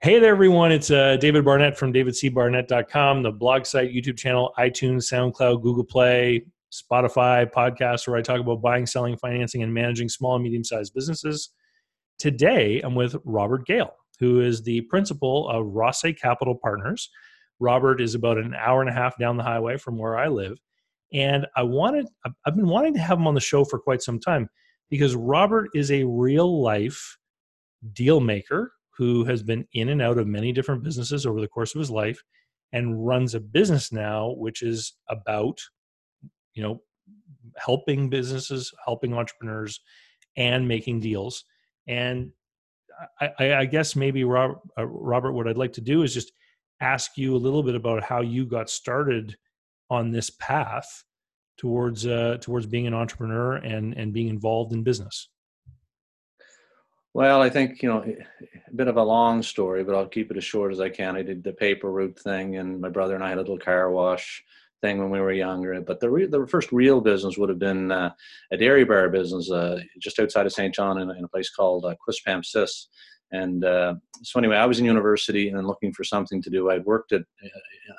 Hey there, everyone. It's uh, David Barnett from davidcbarnett.com, the blog site, YouTube channel, iTunes, SoundCloud, Google Play, Spotify, podcast, where I talk about buying, selling, financing, and managing small and medium sized businesses. Today, I'm with Robert Gale, who is the principal of Rosse Capital Partners. Robert is about an hour and a half down the highway from where I live. And I wanted, I've been wanting to have him on the show for quite some time because Robert is a real life deal maker who has been in and out of many different businesses over the course of his life and runs a business now which is about you know helping businesses helping entrepreneurs and making deals. And i, I guess maybe robert, uh, robert what i'd like to do is just ask you a little bit about how you got started on this path towards uh, towards being an entrepreneur and and being involved in business well, I think, you know, a bit of a long story, but I'll keep it as short as I can. I did the paper route thing, and my brother and I had a little car wash thing when we were younger. But the, re- the first real business would have been uh, a dairy bar business uh, just outside of St. John in, in, a place called uh, Quispamsis. And uh, so anyway, I was in university and looking for something to do. I'd worked at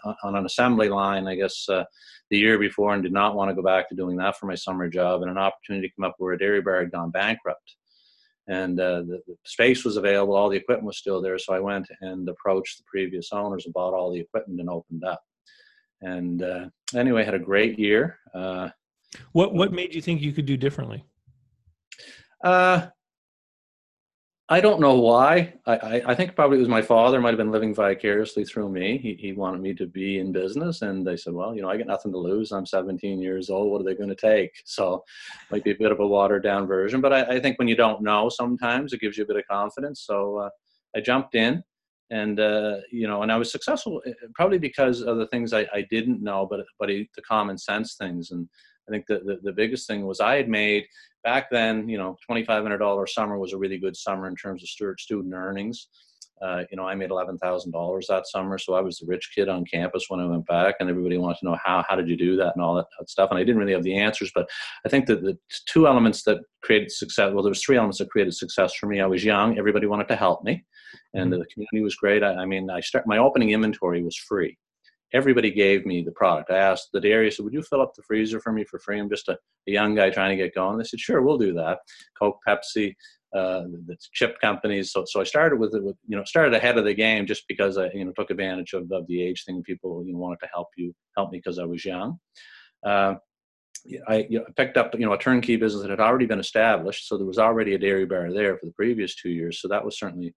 uh, on an assembly line, I guess, uh, the year before, and did not want to go back to doing that for my summer job. And an opportunity came up where a dairy bar had gone bankrupt and uh, the, the, space was available all the equipment was still there so i went and approached the previous owners and bought all the equipment and opened up. And uh, anyway had a great year uh, what what made you think you could do differently? Uh, I don't know why. I, I, I, think probably it was my father might have been living vicariously through me. He, he wanted me to be in business. And they said, well, you know, I got nothing to lose. I'm 17 years old. What are they going to take? So might be a bit of a watered down version. But I, I think when you don't know, sometimes it gives you a bit of confidence. So uh, I jumped in and, uh, you know, and I was successful eh, probably because of the things I, I didn't know, but, but the common sense things. And I think the, the, the biggest thing was I had made back then, you know, $2,500 summer was a really good summer in terms of student earnings. Uh, you know, I made eleven thousand dollars that summer, so I was the rich kid on campus when I went back, and everybody wanted to know how how did you do that and all that, that stuff. And I didn't really have the answers, but I think that the two elements that created success. Well, there was three elements that created success for me. I was young; everybody wanted to help me, and mm-hmm. the community was great. I, I mean, I start my opening inventory was free everybody gave me the product. I asked the dairy, I said, would you fill up the freezer for me for free? I'm just a, a young guy trying to get going. They said, sure, we'll do that. Coke, Pepsi, uh, the chip companies. So, so I started with it with, you know, started ahead of the game just because I, you know, took advantage of, of the age thing. People, you know, wanted to help you, help me because I was young. Uh, I you know, picked up you know a turnkey business that had already been established, so there was already a dairy bar there for the previous two years. So that was certainly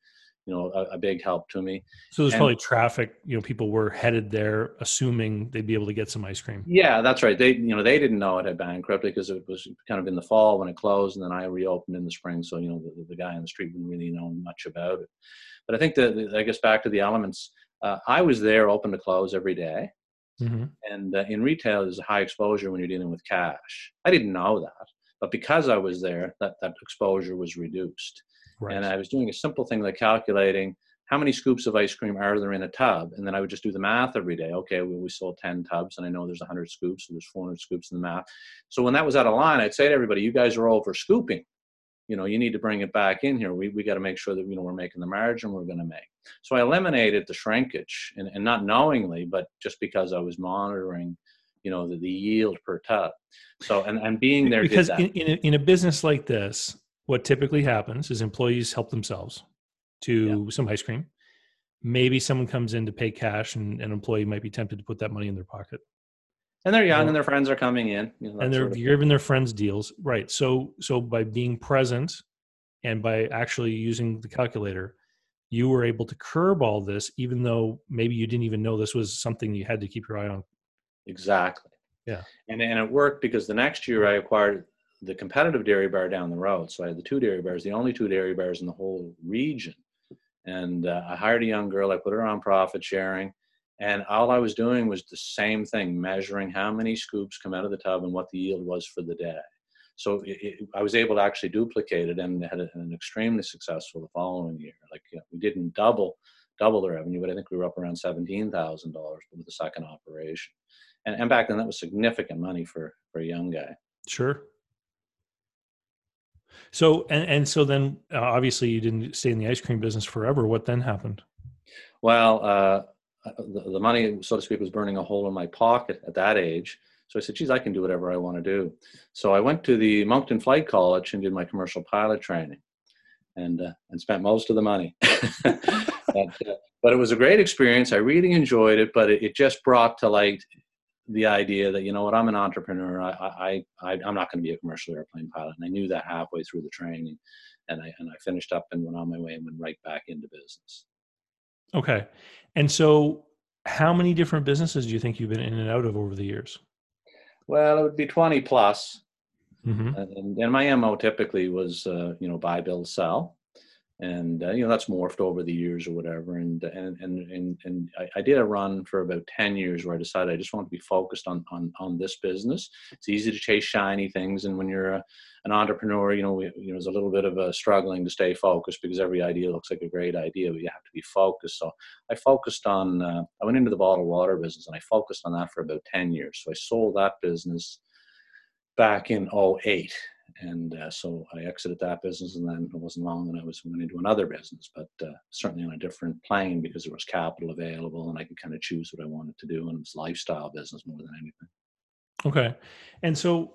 you know a, a, big help to me. So there's and, probably traffic you know people were headed there assuming they'd be able to get some ice cream. Yeah that's right. They you know they didn't know it had bankrupt because it was kind of in the fall when it closed and then i reopened in the spring so you know the, the guy on the street didn't really know much about it. But i think that i guess back to the elements uh, i was there open to close every day. Mm-hmm. and uh, in retail there's a high exposure when you're dealing with cash. I didn't know that but because i was there that that exposure was reduced Right. And I was doing a simple thing like calculating how many scoops of ice cream are there in a tub? And then I would just do the math every day. Okay, well, we sold 10 tubs, and I know there's 100 scoops, so there's 400 scoops in the math. So when that was out of line, I'd say to everybody, you guys are over scooping. You know, you need to bring it back in here. We, we got to make sure that, you know, we're making the margin we're going to make. So I eliminated the shrinkage, and, and not knowingly, but just because I was monitoring, you know, the, the yield per tub. So, and, and being there. Because in, in a, in a business like this, what typically happens is employees help themselves to yeah. some ice cream. Maybe someone comes in to pay cash, and an employee might be tempted to put that money in their pocket. And they're young, you know, and their friends are coming in, you know, and they're giving their friends deals, right? So, so by being present and by actually using the calculator, you were able to curb all this, even though maybe you didn't even know this was something you had to keep your eye on. Exactly. Yeah. And and it worked because the next year I acquired the competitive dairy bar down the road. So I had the two dairy bars, the only two dairy bars in the whole region. And uh, I hired a young girl. I put her on profit sharing. And all I was doing was the same thing, measuring how many scoops come out of the tub and what the yield was for the day. So it, it, I was able to actually duplicate it and had an extremely successful the following year. Like you know, we didn't double double the revenue, but I think we were up around seventeen thousand dollars with the second operation. And, and back then, that was significant money for for a young guy. Sure. So and and so then uh, obviously you didn't stay in the ice cream business forever. What then happened? Well, uh, the, the money, so to speak, was burning a hole in my pocket at that age. So I said, geez, I can do whatever I want to do. So I went to the Moncton Flight College and did my commercial pilot training and, uh, and spent most of the money. but, uh, but, it was a great experience. I really enjoyed it, but it, it, just brought to light the idea that, you know what, I'm an entrepreneur. I, I, I, I'm not going to be a commercial airplane pilot. And I knew that halfway through the training. And I, and I finished up and went on my way and went right back into business. Okay. And so, how many different businesses do you think you've been in and out of over the years? Well, it would be 20 plus. Mm-hmm. And, and, my MO typically was, uh, you know, buy, build, sell and uh, you know that's morphed over the years or whatever and and and and, and I, I, did a run for about 10 years where i decided i just want to be focused on on on this business. It's easy to chase shiny things and when you're a, an entrepreneur you know we, you know there's a little bit of a struggling to stay focused because every idea looks like a great idea but you have to be focused. So i focused on uh, i went into the bottled water business and i focused on that for about 10 years. So i sold that business back in 08 and uh, so I exited that business, and then it wasn't long, and I was going into another business, but uh, certainly on a different plane because there was capital available, and I could kind of choose what I wanted to do, and it was lifestyle business more than anything. Okay, and so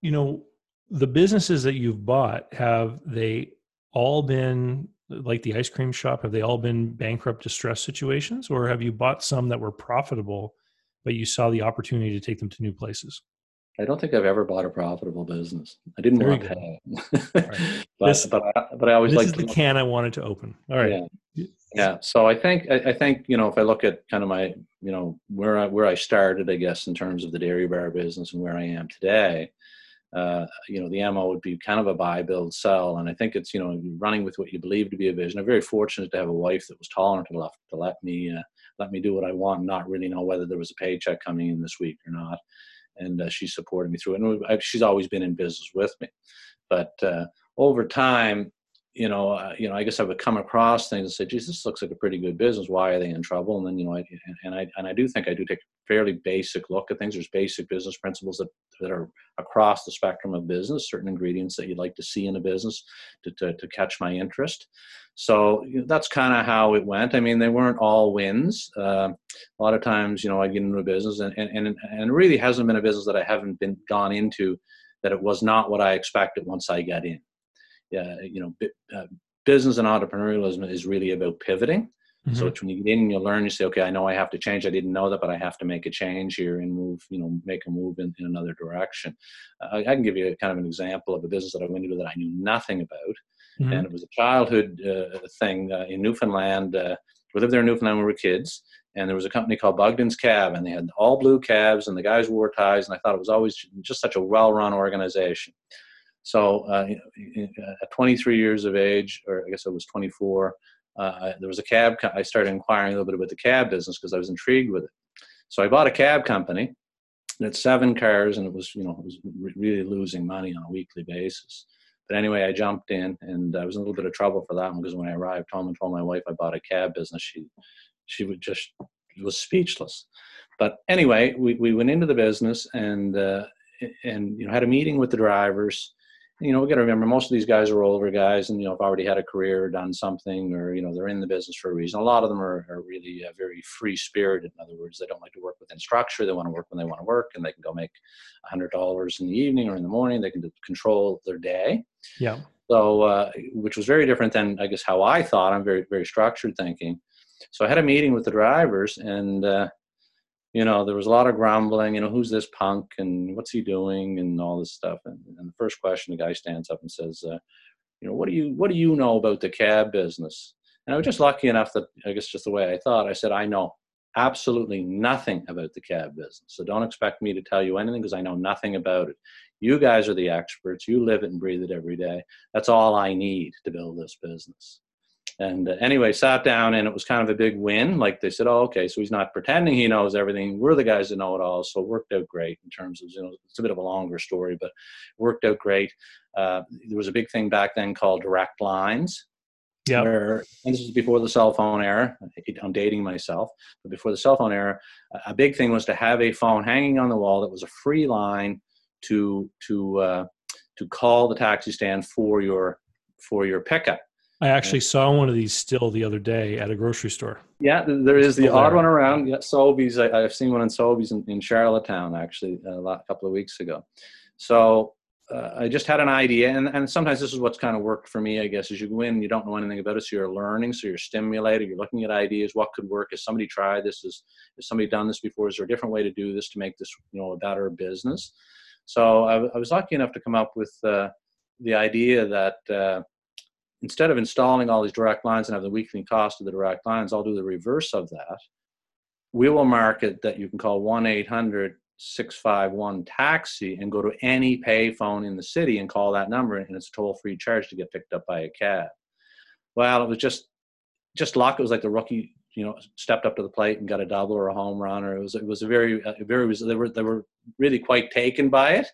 you know the businesses that you've bought have they all been like the ice cream shop? Have they all been bankrupt distress situations, or have you bought some that were profitable, but you saw the opportunity to take them to new places? I don't think I've ever bought a profitable business. I didn't Very want to, right. but, this, but, I, but I always like the can I wanted to open. All right. Yeah. yeah. So I think I, I, think you know if I look at kind of my you know where I where I started, I guess in terms of the dairy bar business and where I am today, uh, you know the mo would be kind of a buy, build, sell, and I think it's you know running with what you believe to be a vision. I'm very fortunate to have a wife that was tolerant enough to let me uh, let me do what I want, not really know whether there was a paycheck coming in this week or not and uh, she supported me through it. And she's always been in business with me. But uh, over time, you know, uh, you know, I guess I would come across things and say, "Geez, this looks like a pretty good business. Why are they in trouble?" And then, you know, I, and I and I do think I do take a fairly basic look at things. There's basic business principles that that are across the spectrum of business. Certain ingredients that you'd like to see in a business to to, to catch my interest. So you know, that's kind of how it went. I mean, they weren't all wins. Uh, a lot of times, you know, I get into a business, and and and and really hasn't been a business that I haven't been gone into that it was not what I expected once I got in uh, you know, uh, business and entrepreneurialism is really about pivoting. Mm-hmm. So when you get in, you learn. You say, okay, I know I have to change. I didn't know that, but I have to make a change here and move. You know, make a move in, in another direction. Uh, I can give you a, kind of an example of a business that I went into that I knew nothing about, mm-hmm. and it was a childhood uh, thing uh, in Newfoundland. Uh, we lived there in Newfoundland when we were kids, and there was a company called Bugden's Cab, and they had all blue cabs, and the guys wore ties, and I thought it was always just such a well-run organization. So uh, at 23 years of age, or I guess I was 24, uh, there was a cab. Co- I started inquiring a little bit about the cab business because I was intrigued with it. So I bought a cab company. It had seven cars, and it was you know it was re- really losing money on a weekly basis. But anyway, I jumped in, and I was in a little bit of trouble for that one because when I arrived home and told my wife I bought a cab business, she she would just was speechless. But anyway, we, we went into the business and uh, and you know had a meeting with the drivers you know, we got to remember most of these guys are older guys and, you know, have already had a career, done something, or, you know, they're in the business for a reason. A lot of them are, are really uh, very free spirited. In other words, they don't like to work within structure. They want to work when they want to work and they can go make a $100 in the evening or in the morning. They can control their day. Yeah. So, uh, which was very different than, I guess, how I thought. I'm very, very structured thinking. So I had a meeting with the drivers and, uh, you know, there was a lot of grumbling, you know, who's this punk and what's he doing and all this stuff. And, and the first question, the guy stands up and says, uh, you know, what do you, what do you know about the cab business? And I was just lucky enough that I guess just the way I thought, I said, I know absolutely nothing about the cab business. So don't expect me to tell you anything because I know nothing about it. You guys are the experts. You live it and breathe it every day. That's all I need to build this business. And uh, anyway, sat down and it was kind of a big win. Like they said, oh, okay, so he's not pretending he knows everything. We're the guys that know it all. So it worked out great in terms of, you know, it's a bit of a longer story, but worked out great. Uh, there was a big thing back then called direct lines. Yeah. Where, and this is before the cell phone era. I'm dating myself, but before the cell phone era, a big thing was to have a phone hanging on the wall that was a free line to to uh, to call the taxi stand for your for your pickup. I actually saw one of these still the other day at a grocery store. Yeah, there is the odd one around. Yeah, Sobeys. I, have seen one in Sobeys in, in Charlottetown actually a, lot, a couple of weeks ago. So uh, I just had an idea, and, and sometimes this is what's kind of worked for me, I guess, is you go in, you don't know anything about it, so you're learning, so you're stimulated, you're looking at ideas, what could work, has somebody tried this, has, has somebody done this before, is there a different way to do this to make this, you know, a better business? So I, I was lucky enough to come up with uh, the idea that uh, instead of installing all these direct lines and have the weekly cost of the direct lines, I'll do the reverse of that. We will market that you can call 1 800 651 taxi and go to any payphone in the city and call that number and it's a toll free charge to get picked up by a cab. Well, it was just just luck. It was like the rookie, you know, stepped up to the plate and got a double or a home run, or it was it was a very a very they were they were really quite taken by it,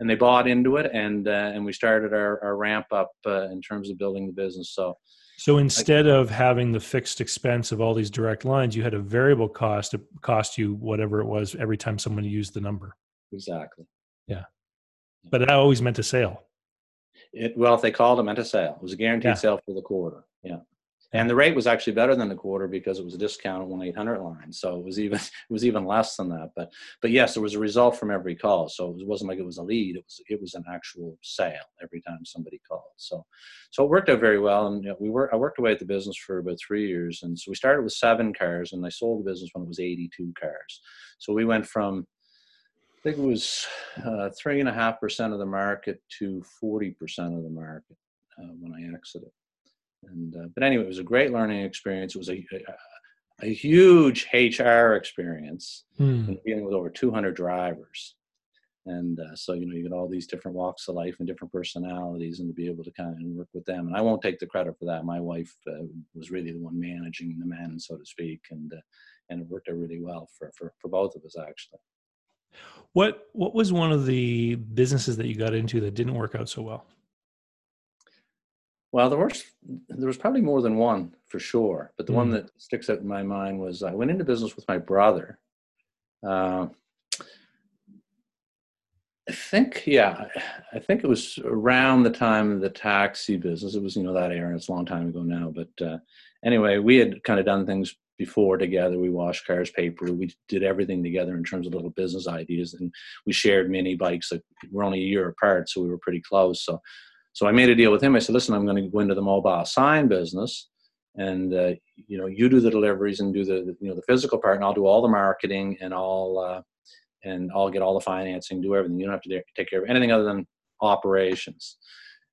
and they bought into it, and uh, and we started our, our ramp up uh, in terms of building the business. So so instead of having the fixed expense of all these direct lines, you had a variable cost to cost you whatever it was every time someone used the number. Exactly. Yeah. But that always meant a sale. It, well, if they called, it meant a sale. It was a guaranteed yeah. sale for the quarter. Yeah and the rate was actually better than the quarter because it was a discount one eight hundred line. So it was even it was even less than that. But but yes, there was a result from every call. So it wasn't like it was a lead. It was it was an actual sale every time somebody called. So so it worked out very well. And you know, we were I worked away at the business for about three years. And so we started with seven cars, and I sold the business when it was eighty two cars. So we went from I think it was uh, three and a half percent of the market to forty percent of the market uh, when I exited. And uh, but anyway, it was a great learning experience. It was a a, a huge HR experience, mm. dealing with over 200 drivers. And uh, so, you know, you get all these different walks of life and different personalities, and to be able to kind of work with them. And I won't take the credit for that. My wife uh, was really the one managing the men, so to speak, and uh, and it worked out really well for, for for both of us actually. What what was one of the businesses that you got into that didn't work out so well? Well, there was there was probably more than one for sure, but the mm. one that sticks out in my mind was I went into business with my brother. Uh, I think, yeah, I think it was around the time of the taxi business. It was, you know, that era. And it's a long time ago now, but uh, anyway, we had kind of done things before together. We washed cars, paper. We did everything together in terms of little business ideas, and we shared mini bikes. Like we're only a year apart, so we were pretty close. So so I made a deal with him. I said, listen, I'm going to go into the mobile sign business and uh, you know you do the deliveries and do the you know the physical part and i'll do all the marketing and i'll uh, and i'll get all the financing do everything. You don't have to take care of anything other than operations.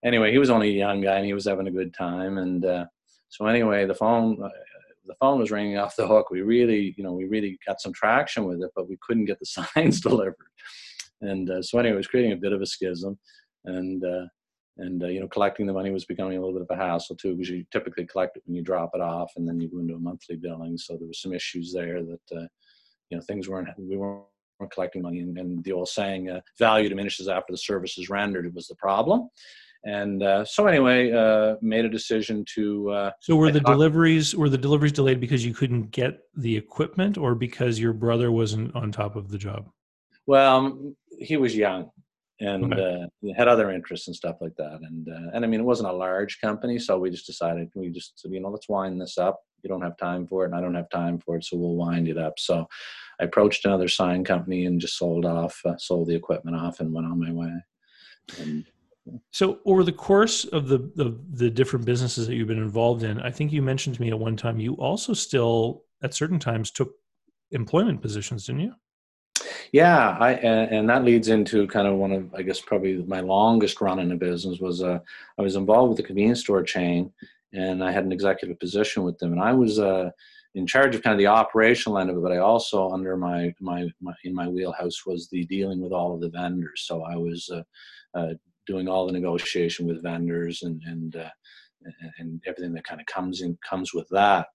Anyway he was only a young guy and he was having a good time and uh, so anyway the phone uh, the phone was ringing off the hook. We really you know we really got some traction with it but we couldn't get the signs delivered. And uh, so anyway it was creating a bit of a schism and uh, and uh, you know collecting the money was becoming a little bit of a hassle too because you typically collect it when you drop it off and then you go into a monthly billing. So there was some issues there that uh, you know things weren't we weren't collecting money. And, and the old saying uh, value diminishes after the service is rendered was the problem. And uh, so anyway uh, made a decision to uh, so were the deliveries were the deliveries delayed because you couldn't get the equipment or because your brother wasn't on top of the job? Well um, he was young and okay. uh, had other interests and stuff like that. And uh, and I mean, it wasn't a large company, so we just decided we just said, you know, let's wind this up. You don't have time for it, and I don't have time for it, so we'll wind it up. So I approached another sign company and just sold off, uh, sold the equipment off, and went on my way. And, so over the course of the, the the different businesses that you've been involved in, I think you mentioned to me at one time you also still at certain times took employment positions, didn't you? Yeah, I and, and, that leads into kind of one of I guess probably my longest run in a business was uh, I was involved with the convenience store chain, and I had an executive position with them, and I was uh, in charge of kind of the operational end of it, but I also under my, my, my in my wheelhouse was the dealing with all of the vendors. So I was uh, uh doing all the negotiation with vendors and and uh, and everything that kind of comes in comes with that.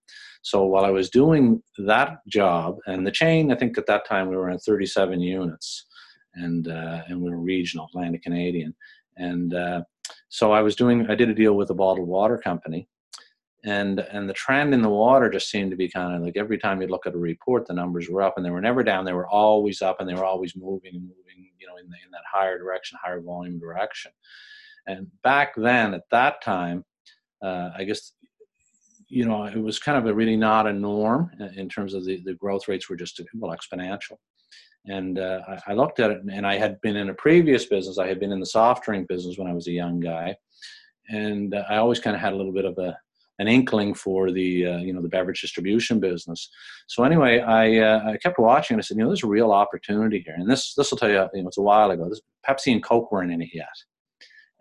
So while I was doing that job and the chain, I think at that time we were in 37 units, and uh, and we were regional, Atlantic Canadian, and uh, so I was doing. I did a deal with a bottled water company, and and the trend in the water just seemed to be kind of like every time you look at a report, the numbers were up, and they were never down. They were always up, and they were always moving and moving, you know, in the, in that higher direction, higher volume direction. And back then, at that time, uh, I guess you know it was kind of a really not a norm in terms of the the growth rates were just well exponential. And uh, I, I, looked at it, and I had been in a previous business. I had been in the soft drink business when I was a young guy, and uh, I always kind of had a little bit of a an inkling for the uh, you know the beverage distribution business. So anyway, I uh, I kept watching. And I said, you know, there's a real opportunity here, and this this will tell you, you know, it's a while ago. This, Pepsi and Coke weren't in it yet,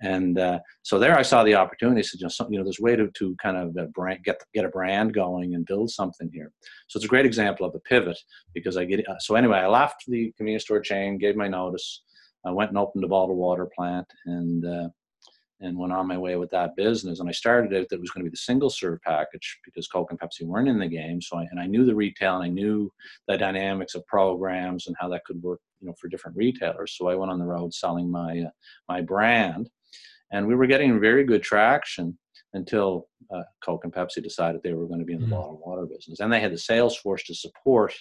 and uh, so there I saw the opportunity. I said, you know, there's a way to to kind of uh, brand, get get a brand going and build something here. So it's a great example of a pivot because I get uh, so anyway. I left the convenience store chain, gave my notice. I went and opened a bottled water plant, and uh, and went on my way with that business. And I started it that it was going to be the single serve package because Coke and Pepsi weren't in the game. So I, and I knew the retail and I knew the dynamics of programs and how that could work, you know, for different retailers. So I went on the road selling my uh, my brand, and we were getting very good traction until uh, Coke and Pepsi decided they were going to be in the mm. bottled water business, and they had the sales force to support.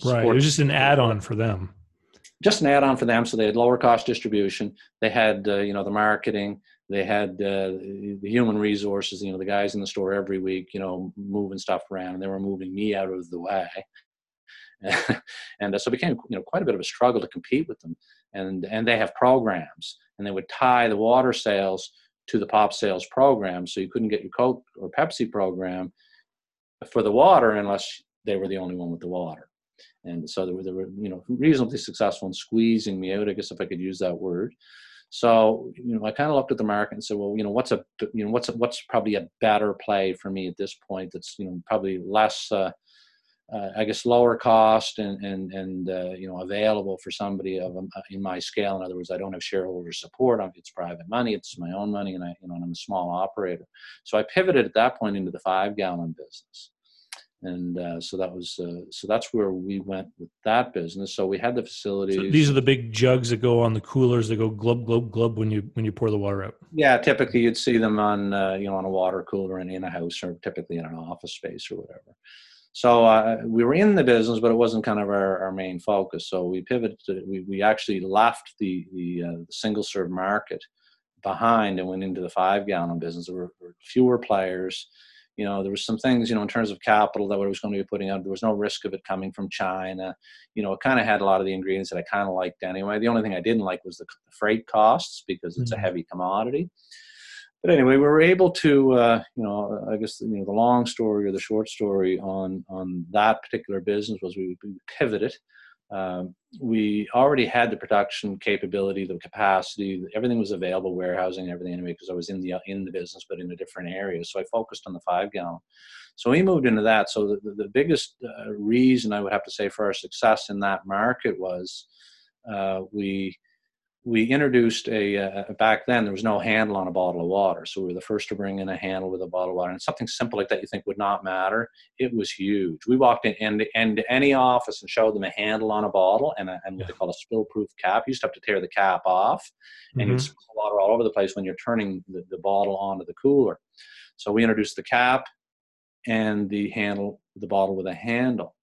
support right, it was just an add-on for them. Just an add-on for them, so they had lower cost distribution. They had, uh, you know, the marketing they had uh, the human resources you know the guys in the store every week you know moving stuff around and they were moving me out of the way and uh, so it became you know quite a bit of a struggle to compete with them and and they have programs and they would tie the water sales to the pop sales program so you couldn't get your coke or pepsi program for the water unless they were the only one with the water and so they were, they were you know reasonably successful in squeezing me out i guess if i could use that word so, you know, I kind of looked at the market and said, well, you know, what's a, you know, what's a, what's probably a better play for me at this point? That's you know probably less, uh, uh, I guess, lower cost and and and uh, you know available for somebody of um, in my scale. In other words, I don't have shareholder support. It's private money. It's my own money, and I you know and I'm a small operator. So I pivoted at that point into the five gallon business and uh, so that was uh, so that's where we went with that business. So we had the facilities. So these are the big jugs that go on the coolers that go glub glub glub when you when you pour the water out. Yeah, typically you'd see them on uh, you know on a water cooler in, in a house or typically in an office space or whatever. So uh, we were in the business, but it wasn't kind of our, our main focus. So we pivoted. To, we we actually left the the, uh, the single serve market behind and went into the five gallon business. There were, were fewer players you know there was some things you know in terms of capital that I was going to be putting out there was no risk of it coming from china you know it kind of had a lot of the ingredients that i kind of liked anyway the only thing i didn't like was the, freight costs because it's mm-hmm. a heavy commodity but anyway we were able to uh, you know i guess you know the long story or the short story on on that particular business was we, pivoted um, we already had the production capability, the capacity, everything was available, warehousing, everything anyway, because I was in the in the business, but in a different area. So I focused on the five gallon. So we moved into that. So the, the, the biggest uh, reason I would have to say for our success in that market was uh, we we introduced a uh, back then there was no handle on a bottle of water so we were the first to bring in a handle with a bottle of water and something simple like that you think would not matter it was huge. We walked in and into any office and showed them a handle on a bottle and, a, and what they call a spill proof cap. You used to have to tear the cap off and mm-hmm. you spill water all over the place when you're turning the, the bottle onto the cooler. So we introduced the cap and the handle the bottle with a handle.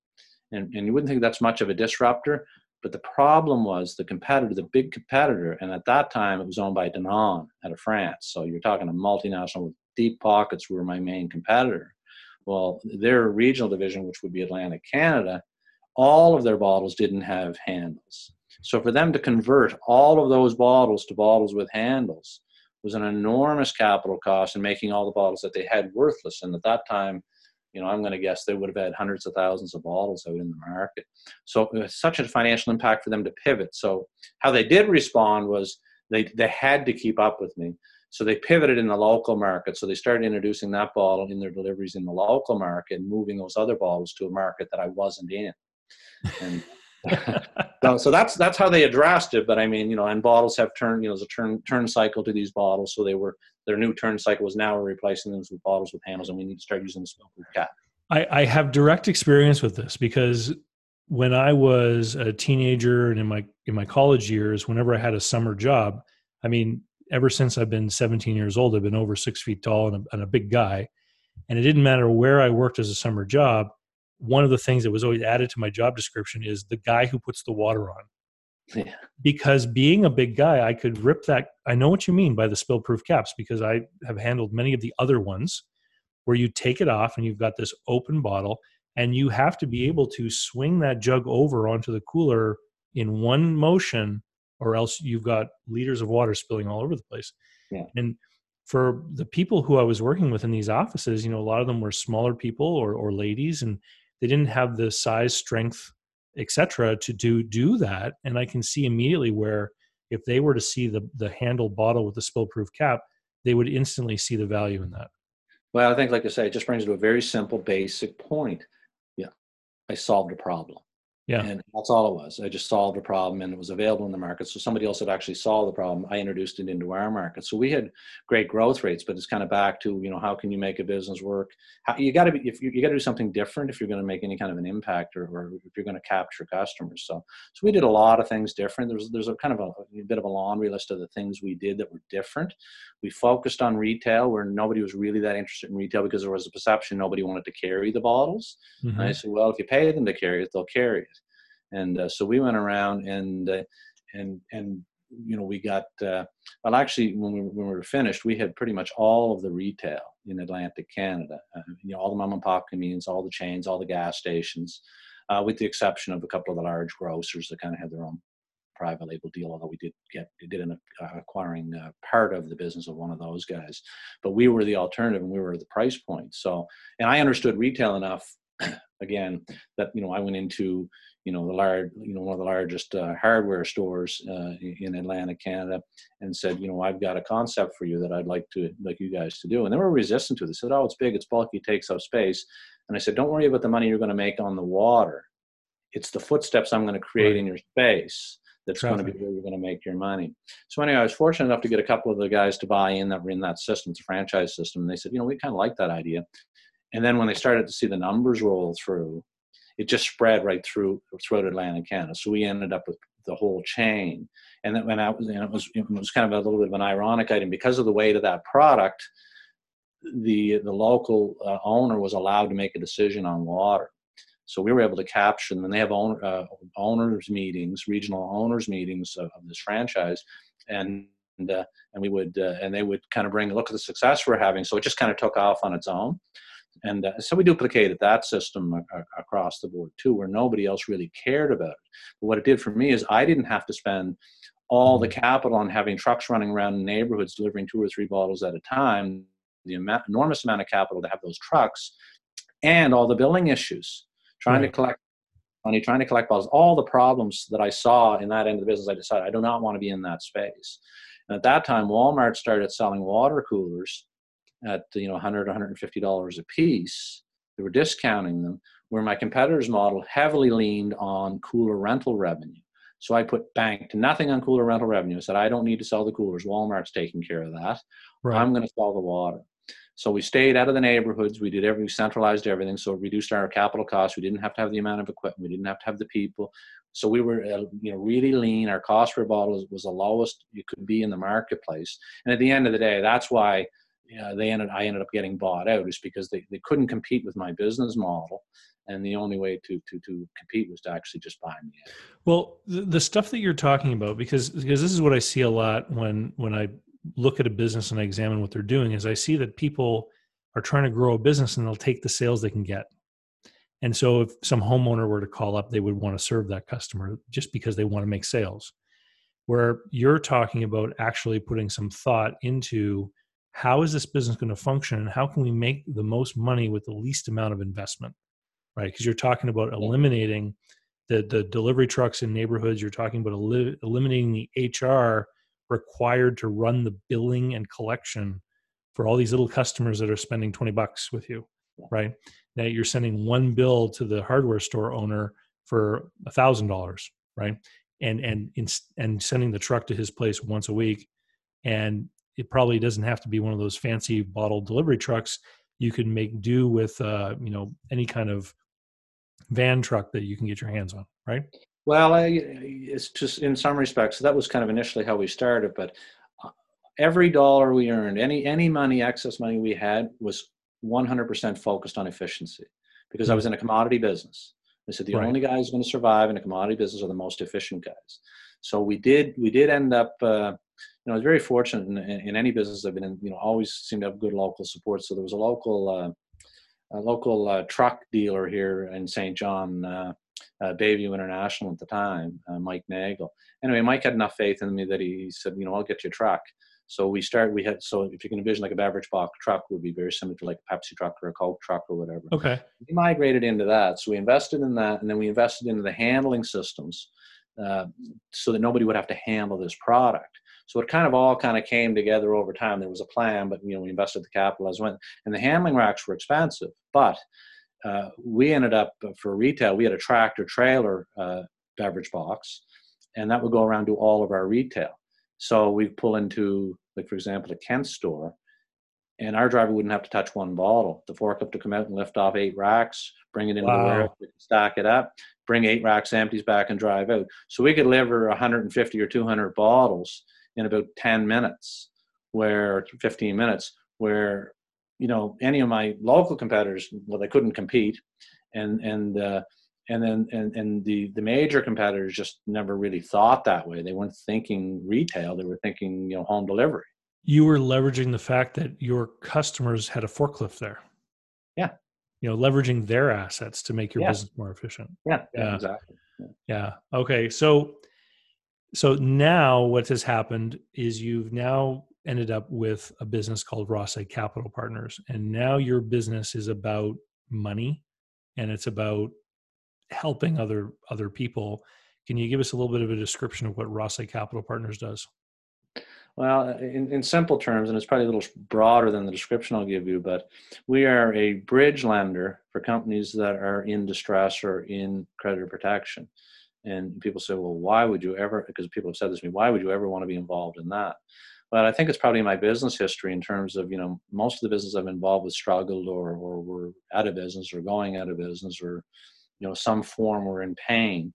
And, and you wouldn't think that's much of a disruptor but the problem was the competitor, the big competitor, and at that time it was owned by Danone out of France. So you're talking a multinational with deep pockets who were my main competitor. Well, their regional division, which would be Atlantic Canada, all of their bottles didn't have handles. So for them to convert all of those bottles to bottles with handles was an enormous capital cost and making all the bottles that they had worthless. And at that time, you know, I'm going to guess they would have had hundreds of thousands of bottles out in the market. So it was such a financial impact for them to pivot. So how they did respond was they, they had to keep up with me. So they pivoted in the local market. So they started introducing that bottle in their deliveries in the local market and moving those other bottles to a market that I wasn't in. And so, so that's that's how they addressed it. But I mean, you know, and bottles have turned, you know, there's a turn turn cycle to these bottles. So they were their new turn cycle was now replacing them with bottles with handles, and we need to start using the spill proof cap. I, I have direct experience with this because when I was a teenager and in my in my college years, whenever I had a summer job, I mean, ever since I've been 17 years old, I've been over six feet tall and a, and a big guy, and it didn't matter where I worked as a summer job. One of the things that was always added to my job description is the guy who puts the water on. Yeah. Because being a big guy, I could rip that. I know what you mean by the spill proof caps because I have handled many of the other ones where you take it off and you've got this open bottle and you have to be able to swing that jug over onto the cooler in one motion or else you've got liters of water spilling all over the place. Yeah. And for the people who I was working with in these offices, you know, a lot of them were smaller people or, or ladies, and they didn't have the size, strength, etc., to do do that. And I can see immediately where if they were to see the the handle bottle with the spill proof cap, they would instantly see the value in that. Well, I think, like I say, it just brings to a very simple, basic point. Yeah, I solved a problem. Yeah. And that's all it was. I just solved a problem and it was available in the market. So somebody else had actually solved the problem. I introduced it into our market. So we had great growth rates, but it's kind of back to, you know, how can you make a business work? How, you got to be, if you, you got to do something different if you're going to make any kind of an impact or, or if you're going to capture customers. So, so we did a lot of things different. There's, there's a kind of a, a bit of a laundry list of the things we did that were different. We focused on retail where nobody was really that interested in retail because there was a perception nobody wanted to carry the bottles. Mm-hmm. I said, well, if you pay them to carry it, they'll carry it and uh, so we went around and uh, and and you know we got uh, well actually when we, when we were finished we had pretty much all of the retail in atlantic canada uh, you know all the mom and pop convenience all the chains all the gas stations uh, with the exception of a couple of the large grocers that kind of had their own private label deal although we did get did an uh, acquiring part of the business of one of those guys. But we were the alternative and we were the price point. So and i understood retail enough again that you know i went into you know the large you know one of the largest uh, hardware stores uh, in Atlantic, Canada, and said, you know, I've got a concept for you that I'd like to like you guys to do. And they were resistant to this. They said, oh, it's big, it's bulky, it takes up space. And I said, don't worry about the money you're going to make on the water. It's the footsteps I'm going to create right. in your space that's Traffic. going to be where you're going to make your money. So anyway, I was fortunate enough to get a couple of the guys to buy in that were in that system, it's a franchise system. And they said, you know, we kind of like that idea. And then when they started to see the numbers roll through, it just spread right through throughout Atlantic Canada. So we ended up with the whole chain. And then when I was, and it was, it was kind of a little bit of an ironic item because of the weight of that product. The the local uh, owner was allowed to make a decision on water, so we were able to capture. And they have owner, uh, owners meetings, regional owners meetings of, of this franchise, and and, uh, and we would uh, and they would kind of bring a look at the success we're having. So it just kind of took off on its own. And uh, so we duplicated that system a- across the board too, where nobody else really cared about it. But what it did for me is I didn't have to spend all the mm-hmm. capital on having trucks running around in neighborhoods delivering two or three bottles at a time, the amount, enormous amount of capital to have those trucks, and all the billing issues, trying right. to collect money, trying to collect bottles, all the problems that I saw in that end of the business, I decided I do not want to be in that space. And at that time, Walmart started selling water coolers at you know 100 150 dollars a piece they were discounting them where my competitors model heavily leaned on cooler rental revenue. So i put banked nothing on cooler rental revenue. I said i don't need to sell the coolers. Walmart's taking care of that. Right. i'm going to sell the water. So we stayed out of the neighborhoods. We did every centralized everything. So it reduced our capital costs. We didn't have to have the amount of equipment. We didn't have to have the people. So we were uh, you know really lean. Our cost per bottle was the lowest you could be in the marketplace. And at the end of the day that's why uh, they ended I ended up getting bought out is because they, they couldn't compete with my business model and the only way to to to compete was to actually just buy me out. Well, the, the stuff that you're talking about because because this is what I see a lot when when I look at a business and I examine what they're doing is I see that people are trying to grow a business and they'll take the sales they can get. And so if some homeowner were to call up, they would want to serve that customer just because they want to make sales. Where you're talking about actually putting some thought into how is this business going to function and how can we make the most money with the least amount of investment right? Because you're talking about eliminating the, the delivery trucks in neighborhoods you're talking about el- eliminating the hr required to run the billing and collection for all these little customers that are spending 20 bucks with you right? Now you're sending one bill to the hardware store owner for a thousand dollars right? And and and sending the truck to his place once a week and it probably doesn't have to be one of those fancy bottle delivery trucks. You can make do with uh, you know any kind of van truck that you can get your hands on, right? Well, I, it's just in some respects that was kind of initially how we started, but uh, every dollar we earned, any any money, excess money we had, was 100% focused on efficiency because I was in a commodity business. I said the right. only guys going to survive in a commodity business are the most efficient guys. So we did we did end up. Uh, know, I was very fortunate in, in, any business I've been in. You know, always seem to have good local support. So there was a local uh, a local uh, truck dealer here in St. John, uh, uh, Bayview International at the time, uh, Mike Nagel. Anyway, Mike had enough faith in me that he, he said, you know, I'll get you a truck. So we start. We had so if you can envision like a beverage box truck would be very similar to like a Pepsi truck or a Coke truck or whatever. Okay. We migrated into that. So we invested in that, and then we invested into the handling systems uh, so that nobody would have to handle this product. So it kind of all kind of came together over time. There was a plan, but you know we invested the capital as went, and the handling racks were expensive. But uh, we ended up uh, for retail. We had a tractor trailer uh, beverage box, and that would go around to all of our retail. So we pull into like for example, a Kent store, and our driver wouldn't have to touch one bottle. The forklift to come out and lift off eight racks, bring it into wow. the warehouse, stack it up, bring eight racks empties back and drive out. So we could deliver 150 or 200 bottles in about 10 minutes, where 15 minutes, where you know any of my local competitors, well, they couldn't compete, and and uh, and then and, and the the major competitors just never really thought that way. They weren't thinking retail. They were thinking you know home delivery. You were leveraging the fact that your customers had a forklift there. Yeah. You know leveraging their assets to make your yeah. business more efficient. Yeah, yeah. exactly. Yeah. yeah. Okay. So so now what has happened is you've now ended up with a business called Rossite Capital Partners and now your business is about money and it's about helping other other people. Can you give us a little bit of a description of what Rossite Capital Partners does? Well, uh, in, in simple terms, and it's probably a little broader than the description I'll give you, but we are a bridge lender for companies that are in distress or in creditor protection. And people say, well, why would you ever, because people have said this to me, why would you ever want to be involved in that? But I think it's probably my business history in terms of, you know, most of the business I've involved with struggled or, or were out of business or going out of business or you know some form were in pain.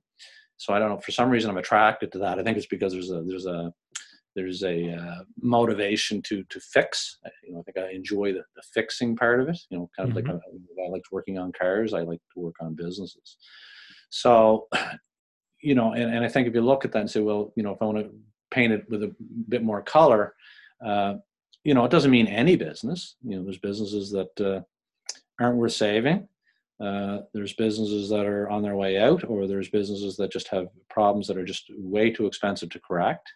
So i don't know for some reason i'm attracted to that. I think it's because there's a there's a there's a uh, motivation to to fix. You know i think i enjoy the, the fixing part of it you know kind of mm-hmm. like I, I liked working on cars. I like to work on businesses. So you know and, and i think if you look at that and say well you know if i want to paint it with a bit more color uh, you know it doesn't mean any business you know there's businesses that uh, aren't worth saving uh, there's businesses that are on their way out, or there's businesses that just have problems that are just way too expensive to correct.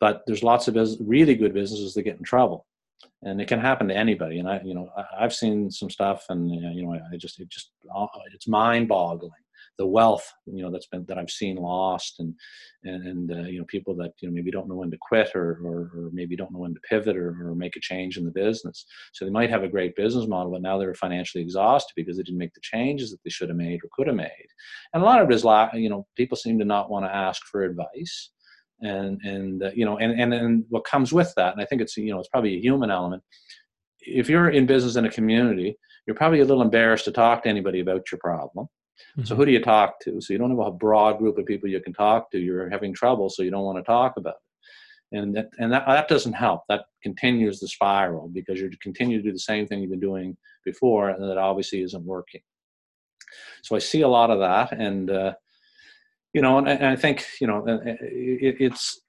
But there's lots of really good businesses that get in trouble, and it can happen to anybody. And I, you know, I, have seen some stuff, and you know, I just, it just, uh, it's mind-boggling the wealth you know that's been that I've seen lost and and, and uh, you know people that you know maybe don't know when to quit or or, or maybe don't know when to pivot or, or make a change in the business. So they might have a great business model, but now they're financially exhausted because they didn't make the changes that they should have made or could have made. And a lot of it is you know people seem to not want to ask for advice and and uh, you know and, and and what comes with that and i think it's you know it's probably a human element if you're in business in a community you're probably a little embarrassed to talk to anybody about your problem Mm-hmm. So who do you talk to? So you don't have a broad group of people you can talk to. You're having trouble, so you don't want to talk about it. And that and that, that doesn't help. That continues the spiral because you're continue to do the same thing you've been doing before, and that obviously isn't working. So I see a lot of that, and uh, you know, and, and, I think you know, it, it's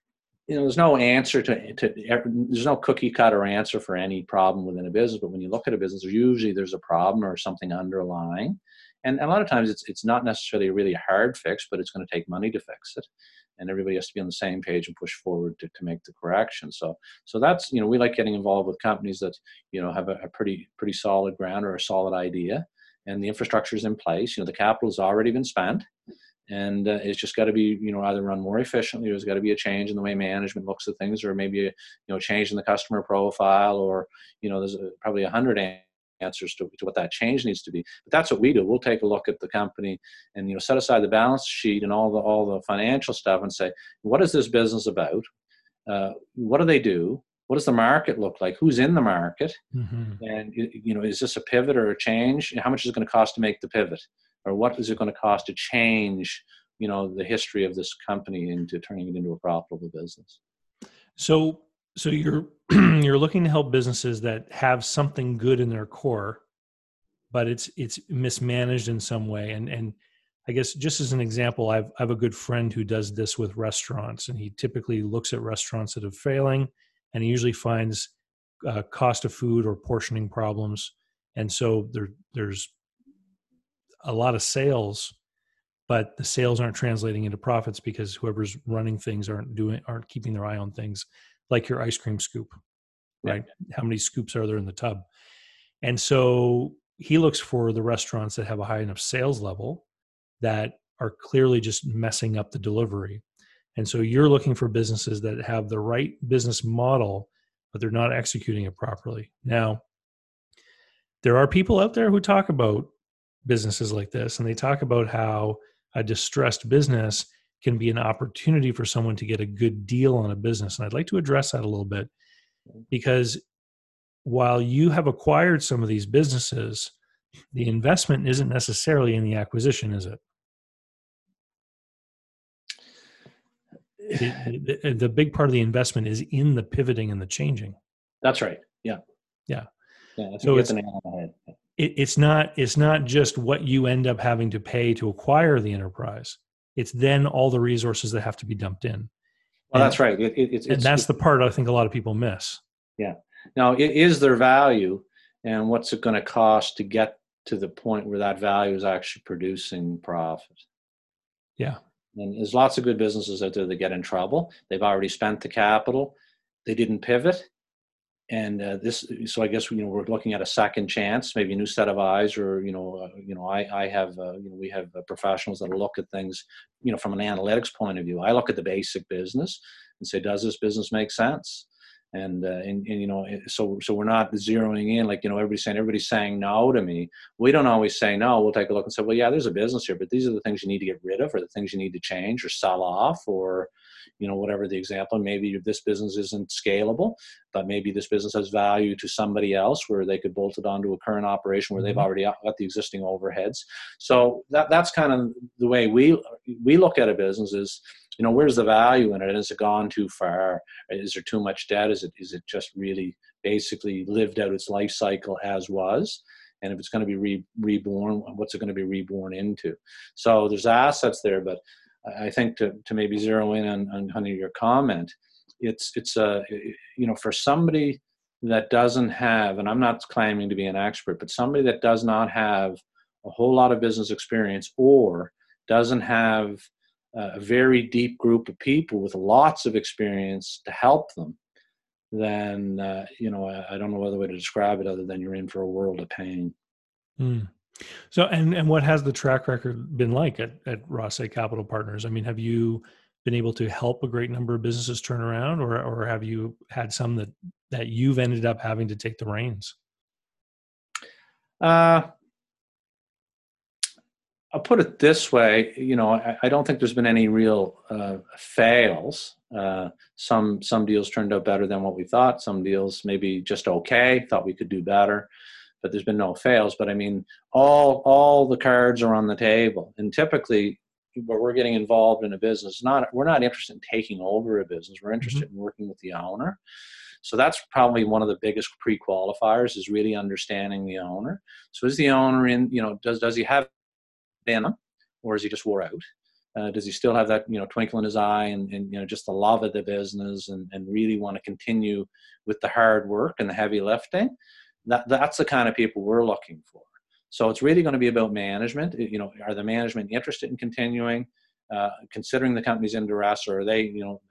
you know, there's no answer to, to there's no cookie cutter answer for any problem within a business. But when you look at a business, usually there's a problem or something underlying, and a lot of times it's it's not necessarily really a hard fix but it's going to take money to fix it. And everybody has to be on the same page and push forward to, to make the correction. So so that's you know we like getting involved with companies that you know have a, a pretty pretty solid ground or a solid idea. And the infrastructure is in place you know the capital has already been spent. And uh, it's just got to be you know either run more efficiently there's got to be a change in the way management looks at things or maybe a you know change in the customer profile or you know there's a, probably a hundred answers to, to what that change needs to be. But that's what we do. We'll take a look at the company and you know set aside the balance sheet and all the all the financial stuff and say, what is this business about? Uh, what do they do? What does the market look like? Who's in the market? Mm-hmm. And you know, is this a pivot or a change? How much is it going to cost to make the pivot, or what is it going to cost to change? You know, the history of this company into turning it into a profitable business. So so you're you're looking to help businesses that have something good in their core, but it's it's mismanaged in some way. And and I guess just as an example, I've I have a good friend who does this with restaurants, and he typically looks at restaurants that are failing, and he usually finds uh, cost of food or portioning problems, and so there there's a lot of sales, but the sales aren't translating into profits because whoever's running things aren't doing aren't keeping their eye on things, like your ice cream scoop, right? Yeah. How many scoops are there in the tub? And so he looks for the restaurants that have a high enough sales level that are clearly just messing up the delivery. And so you're looking for businesses that have the right business model, but they're not executing it properly. Now, there are people out there who talk about businesses like this, and they talk about how a distressed business can be an opportunity for someone to get a good deal on a business. And I'd like to address that a little bit because while you have acquired some of these businesses, the investment isn't necessarily in the acquisition, is it? the, the, the, big part of the investment is in the pivoting and the changing. That's right. Yeah. Yeah. Yeah. So it's, it, it's not it's not just what you end up having to pay to acquire the enterprise. It's then all the resources that have to be dumped in. Well, and, that's right. It, it's, and that's the part I think a lot of people miss. Yeah. Now, it is their value, and what's it going to cost to get to the point where that value is actually producing profit? Yeah. And there's lots of good businesses out there that get in trouble. They've already spent the capital. They didn't pivot. And uh, this, so I guess you know we're looking at a second chance, maybe a new set of eyes, or you know, uh, you know, I, I have, uh, you know, we have uh, professionals that look at things, you know, from an analytics point of view. I look at the basic business and say, does this business make sense? and, uh, and and you know so so we're not zeroing in like you know everybody's saying everybody's saying no to me we don't always say no we'll take a look and say well yeah there's a business here but these are the things you need to get rid of or the things you need to change or sell off or you know whatever the example maybe this business isn't scalable but maybe this business has value to somebody else where they could bolt it onto a current operation where they've mm-hmm. already got the existing overheads. So that that's kind of the way we we look at a business is you know where's the value in it? Has it gone too far? Is there too much debt? Is it is it just really basically lived out its life cycle as was? And if it's going to be re- reborn what's it going to be reborn into? So there's assets there but i think to, to maybe zero in on, on, on your comment it's it's a you know for somebody that doesn't have and i'm not claiming to be an expert but somebody that does not have a whole lot of business experience or doesn't have a very deep group of people with lots of experience to help them, then uh, you know I, I, don't know other way to describe it other than you're in for a world of pain. Mm. So, and and what has the track record been like at at Rothesay Capital Partners? I mean, have you been able to help a great number of businesses turn around, or or have you had some that that you've ended up having to take the reins? Uh, I'll put it this way, you know, I, I don't think there's been any real uh, fails. Uh, some some deals turned out better than what we thought. Some deals maybe just okay, thought we could do better, but there's been no fails. But I mean, all all the cards are on the table, and typically, where we're getting involved in a business, not we're not interested in taking over a business. We're interested mm-hmm. in working with the owner. So that's probably one of the biggest pre-qualifiers is really understanding the owner. So is the owner in, you know, does does he have him, or is he just wore out? Uh, does he still have that you know twinkle in his eye and, and you know just the love of the business and, and really want to continue with the hard work and the heavy lifting? That that's the kind of people we're looking for. So it's really going to be about management. You know, are the management interested in continuing, uh, considering the company's in duress, or are they you know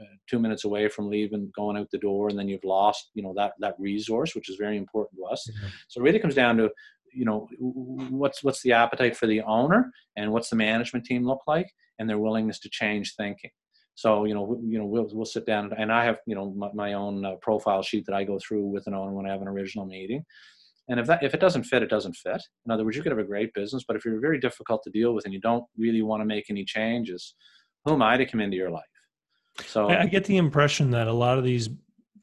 uh, two minutes away from leaving, going out the door, and then you've lost you know that that resource, which is very important to us. Mm-hmm. So it really comes down to you know what's what's the appetite for the owner and what's the management team look like and their willingness to change thinking so you know you know we'll we'll sit down and i have you know my, my own uh, profile sheet that i go through with an owner when i have an original meeting. And if that if it doesn't fit it doesn't fit. In other words you could have a great business but if you're very difficult to deal with and you don't really want to make any changes who am i to come into your life? So i get the impression that a lot of these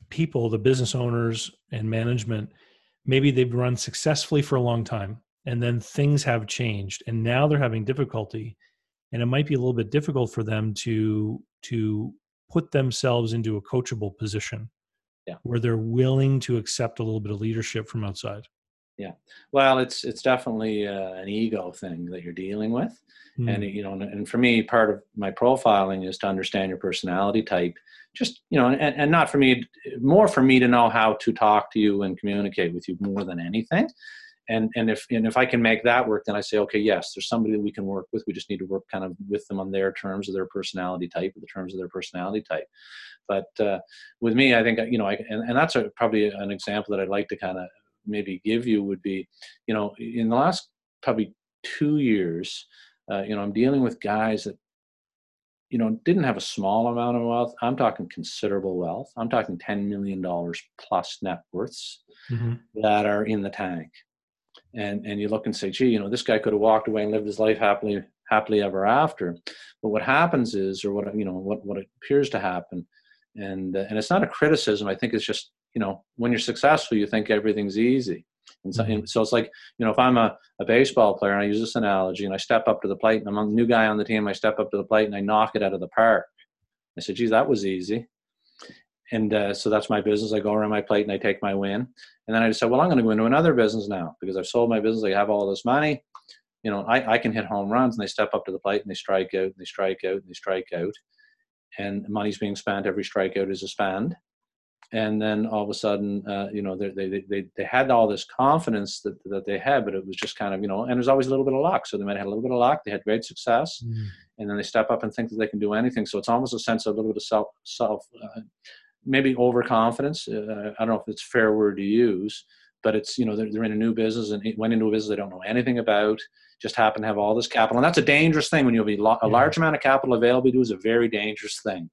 people the business owners and management maybe they've run successfully for a long time and then things have changed and now they're having difficulty and it might be a little bit difficult for them to to put themselves into a coachable position yeah. where they're willing to accept a little bit of leadership from outside yeah well it's it's definitely uh, an ego thing that you're dealing with mm. and you know and for me part of my profiling is to understand your personality type just you know and, and not for me more for me to know how to talk to you and communicate with you more than anything and and if and if I can make that work, then I say, okay, yes, there's somebody that we can work with. We just need to work kind of with them on their terms of their personality type, or the terms of their personality type. But uh, with me, I think you know, I, and, and that's a, probably an example that I'd like to kind of maybe give you would be, you know, in the last probably two years, uh, you know, I'm dealing with guys that, you know, didn't have a small amount of wealth. I'm talking considerable wealth. I'm talking $10 million plus net worths mm-hmm. that are in the tank. And, and you look and say, gee, you know, this guy could have walked away and lived his life happily, happily ever after. But what happens is, or what, you know, what, what appears to happen, and, uh, and it's not a criticism. I think it's just, you know, when you're successful, you think everything's easy and so, and so, it's like, you know, if I'm a, a baseball player and I use this analogy and I step up to the plate and I'm a new guy on the team, I step up to the plate and I knock it out of the park. I said, geez, that was easy. And uh, so that's my business. I go around my plate and I take my win. And then I said, well, I'm going to go into another business now because I've sold my business. I have all this money. You know, I, I can hit home runs and they step up to the plate and they strike out and they strike out and they strike out. And money's being spent. Every strikeout is a spend and then all of a sudden, uh, you know, they, they, they, they had all this confidence that, that they had, but it was just kind of, you know, and there's always a little bit of luck. So they might have a little bit of luck. They had great success, mm. and then they step up and think that they can do anything. So it's almost a sense of a little bit of self, self, uh, maybe overconfidence. Uh, I don't know if it's fair word to use, but it's, you know, they're, they're in a new business and went into a business they don't know anything about, just happen to have all this capital. And that's a dangerous thing when you have a, a large amount of capital available to do is a very dangerous thing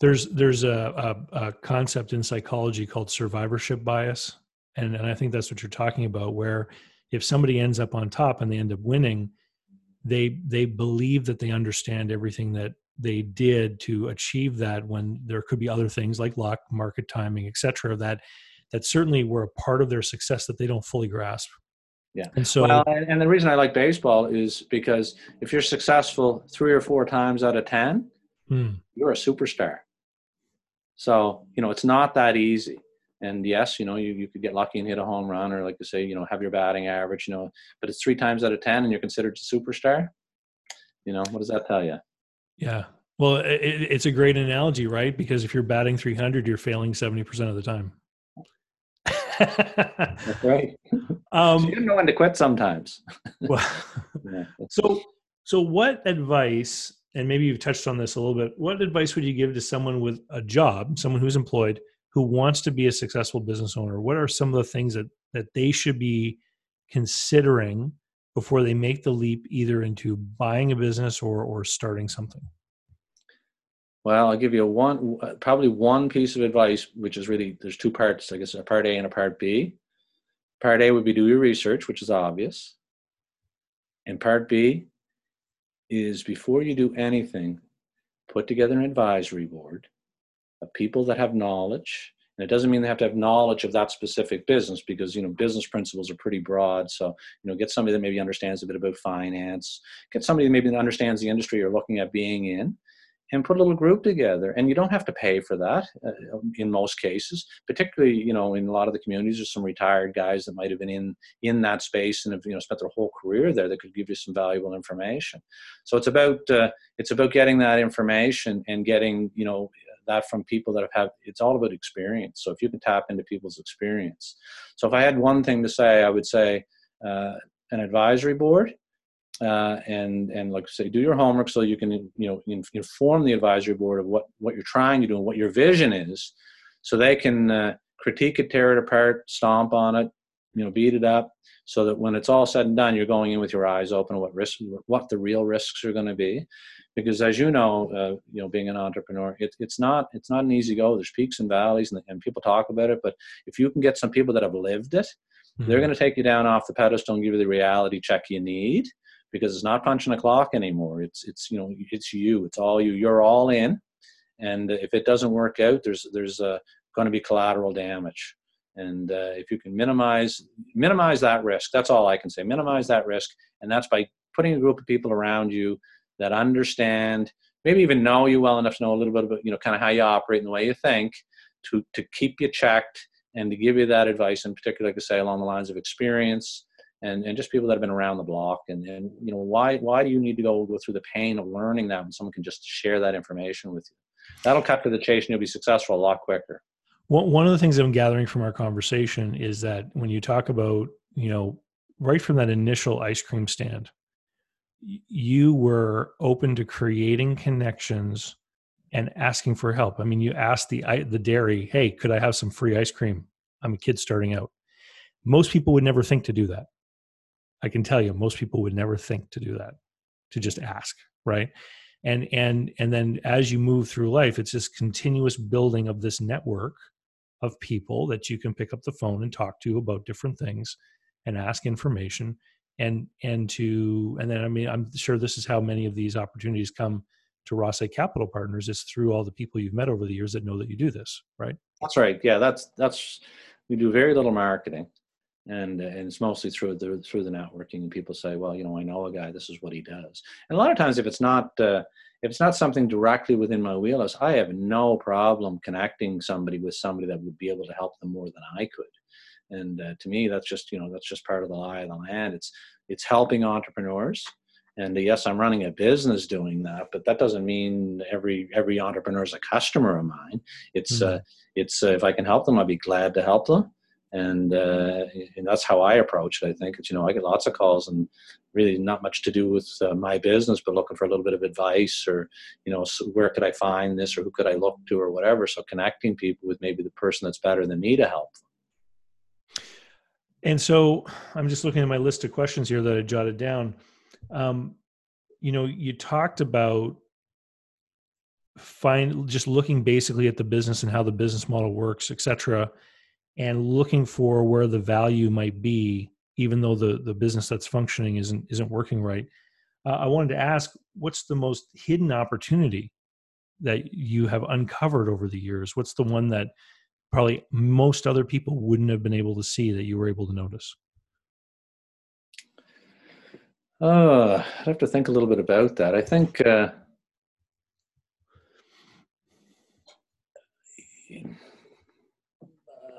there's there's a, a, a, concept in psychology called survivorship bias, and and I think that's what you're talking about. Where if somebody ends up on top and they end up winning, they they believe that they understand everything that they did to achieve that. When there could be other things like luck, market timing, etc. That that certainly were a part of their success that they don't fully grasp. Yeah. And so, well, and the reason I like baseball is because if you're successful three or four times out of 10, mm. you're a superstar. So, you know, it's not that easy. And yes, you know, you, you could get lucky and hit a home run or like to say, you know, have your batting average, you know, but it's three times out of 10 and you're considered a superstar. You know, what does that tell you? Yeah. Well, it, it's a great analogy, right? Because if you're batting 300, you're failing 70% of the time. That's right. Um, so you know when to quit sometimes. well, so, so what advice and maybe you've touched on this a little bit. What advice would you give to someone with a job, someone who's employed, who wants to be a successful business owner? What are some of the things that that they should be considering before they make the leap either into buying a business or or starting something? Well, I'll give you one uh, probably one piece of advice, which is really there's two parts, I guess, a part A and a part B. Part A would be do your research, which is obvious. And part B is before you do anything, put together an advisory board of people that have knowledge. And it doesn't mean they have to have knowledge of that specific business because you know business principles are pretty broad. So you know, get somebody that maybe understands a bit about finance. Get somebody that maybe understands the industry you're looking at being in, and put a little group together and you don't have to pay for that uh, in most cases particularly you know in a lot of the communities there's some retired guys that might have been in in that space and have you know spent their whole career there that could give you some valuable information so it's about uh, it's about getting that information and getting you know that from people that have had it's all about experience. So if you can tap into people's experience. So if i had one thing to say i would say uh, an advisory board uh, and and like say, do your homework so you can you know inform the advisory board of what what you're trying to do and what your vision is, so they can uh, critique it, tear it apart, stomp on it, you know, beat it up, so that when it's all said and done, you're going in with your eyes open what risks, what the real risks are going to be, because as you know, uh, you know, being an entrepreneur, it, it's not it's not an easy go. There's peaks and valleys, and, and people talk about it, but if you can get some people that have lived it, mm-hmm. they're going to take you down off the pedestal and give you the reality check you need because it's not punching a clock anymore. It's it's you know it's you. It's all you. You're all in, and if it doesn't work out, there's there's uh, going to be collateral damage. And uh, if you can minimize minimize that risk, that's all I can say. Minimize that risk, and that's by putting a group of people around you that understand, maybe even know you well enough to know a little bit about you know kind of how you operate and the way you think, to to keep you checked and to give you that advice, in particular, like I say, along the lines of experience and, and just people that have been around the block. And, and you know, why why do you need to go go through the pain of learning that when someone can just share that information with you? That'll cut to the chase, and you'll be successful a lot quicker. One of the things I'm gathering from our conversation is that when you talk about, you know, right from that initial ice cream stand, you were open to creating connections and asking for help. I mean, you asked the the dairy, "Hey, could I have some free ice cream? I'm a kid starting out." Most people would never think to do that. I can tell you, most people would never think to do that, to just ask, right? And and and then as you move through life, it's this continuous building of this network of people that you can pick up the phone and talk to about different things and ask information and and to and then I mean I'm sure this is how many of these opportunities come to Rothesay Capital Partners is through all the people you've met over the years that know that you do this, right? That's right. Yeah, that's that's we do very little marketing, and and it's mostly through the through the networking. And people say, well, you know, I know a guy. This is what he does. And a lot of times, if it's not uh, if it's not something directly within my wheelhouse, I have no problem connecting somebody with somebody that would be able to help them more than I could. And uh, to me, that's just you know that's just part of the lie of the land. It's it's helping entrepreneurs and yes i'm running a business doing that but that doesn't mean every every entrepreneur is a customer of mine it's mm-hmm. uh, it's uh, if i can help them i'd be glad to help them and uh, and that's how i approach it i think. It's you know i get lots of calls and really not much to do with uh, my business but looking for a little bit of advice or you know so where could i find this or who could i look to or whatever. So connecting people with maybe the person that's better than me to help. And so i'm just looking at my list of questions here that i jotted down. Um, you know, you talked about find just looking basically at the business and how the business model works, et cetera, and looking for where the value might be, even though the the business that's functioning isn't isn't working right. Uh, I wanted to ask, what's the most hidden opportunity that you have uncovered over the years? What's the one that probably most other people wouldn't have been able to see that you were able to notice? Uh, I'd have to think a little bit about that. I think uh,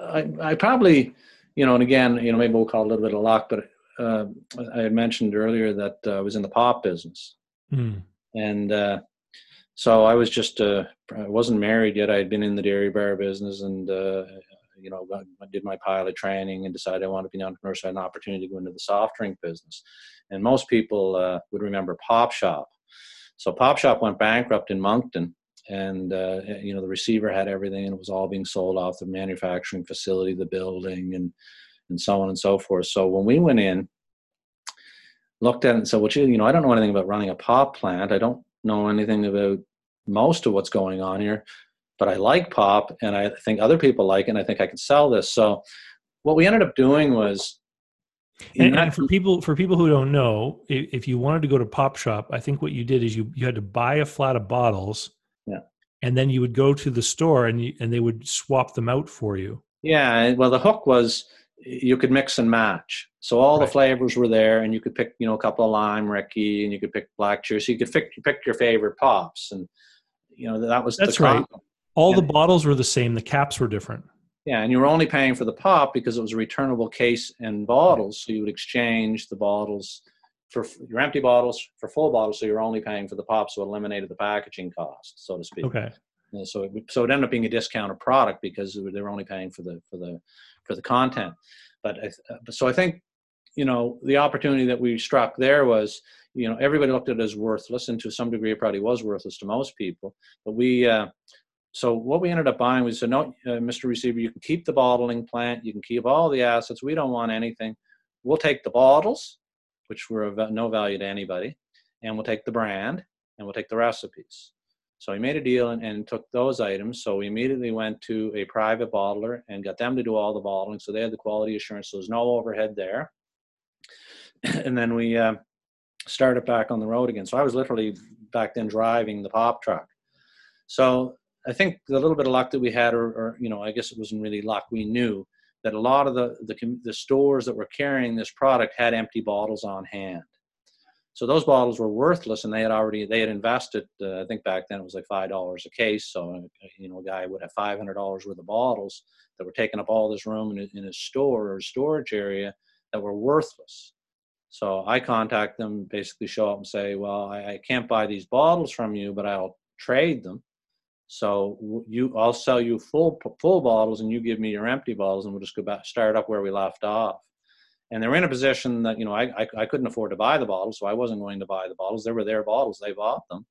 I, I probably, you know, and again, you know, maybe we'll call it a little bit of luck, but uh, I had mentioned earlier that uh, I was in the pop business, mm. and uh, so I was just uh, I wasn't married yet. I had been in the dairy bar business, and uh, you know, I did my pilot training and decided I wanted to be an entrepreneur. So I had an opportunity to go into the soft drink business. And most people uh, would remember Pop Shoppe. So Pop Shoppe went bankrupt in Moncton. And, uh, you know, the receiver had everything and it was all being sold off the manufacturing facility, the building, and, and so on and so forth. So when we went in, looked at it and said, well, you know, I don't know anything about running a pop plant. I don't know anything about most of what's going on here but I like pop and I think other people like it and I think I can sell this. So what we ended up doing was and, and, for people for people who don't know, if you wanted to go to Pop Shoppe, I think what you did is you you had to buy a flat of bottles, and then you would go to the store and you, and they would swap them out for you. Yeah, well, the hook was you could mix and match, so all right. the flavors were there, and you could pick you know a couple of lime Ricky, and you could pick black cherry, so you could pick pick your favorite pops, and you know that was that's right. All the bottles were the same. The caps were different. Yeah, and you were only paying for the pop because it was a returnable case and bottles. So you would exchange the bottles for your empty bottles for full bottles. So you're only paying for the pop, so it eliminated the packaging cost, so to speak. Okay. And so it, so it ended up being a discounted product because they were only paying for the for the for the content. But uh, so I think you know the opportunity that we struck there was you know everybody looked at it as worthless, and to some degree it probably was worthless to most people. But we uh, so what we ended up buying was said, no, uh, Mr. Receiver, you can keep the bottling plant, you can keep all the assets. We don't want anything. We'll take the bottles, which were of no value to anybody, and we'll take the brand and we'll take the recipes. So we made a deal and, and, took those items. So we immediately went to a private bottler and got them to do all the bottling. So they had the quality assurance. So there's no overhead there. and then we uh, started back on the road again. So I was literally back then driving the pop truck. So I think the little bit of luck that we had, or, or, you know, I guess it wasn't really luck. We knew that a lot of the, the the stores that were carrying this product had empty bottles on hand. So those bottles were worthless, and they had already they had invested. Uh, I think back then it was like five dollars a case. So uh, you know, a guy would have five hundred dollars worth of bottles, that were taking up all this room in, in his store or storage area that were worthless. So I contact them, basically show up and say, well, I, I can't buy these bottles from you, but I'll trade them. So you, I'll sell you full full bottles, and you give me your empty bottles, and we'll just go back start up where we left off. And they're in a position that you know I, I, I couldn't afford to buy the bottles, so I wasn't going to buy the bottles. They were their bottles; they bought them.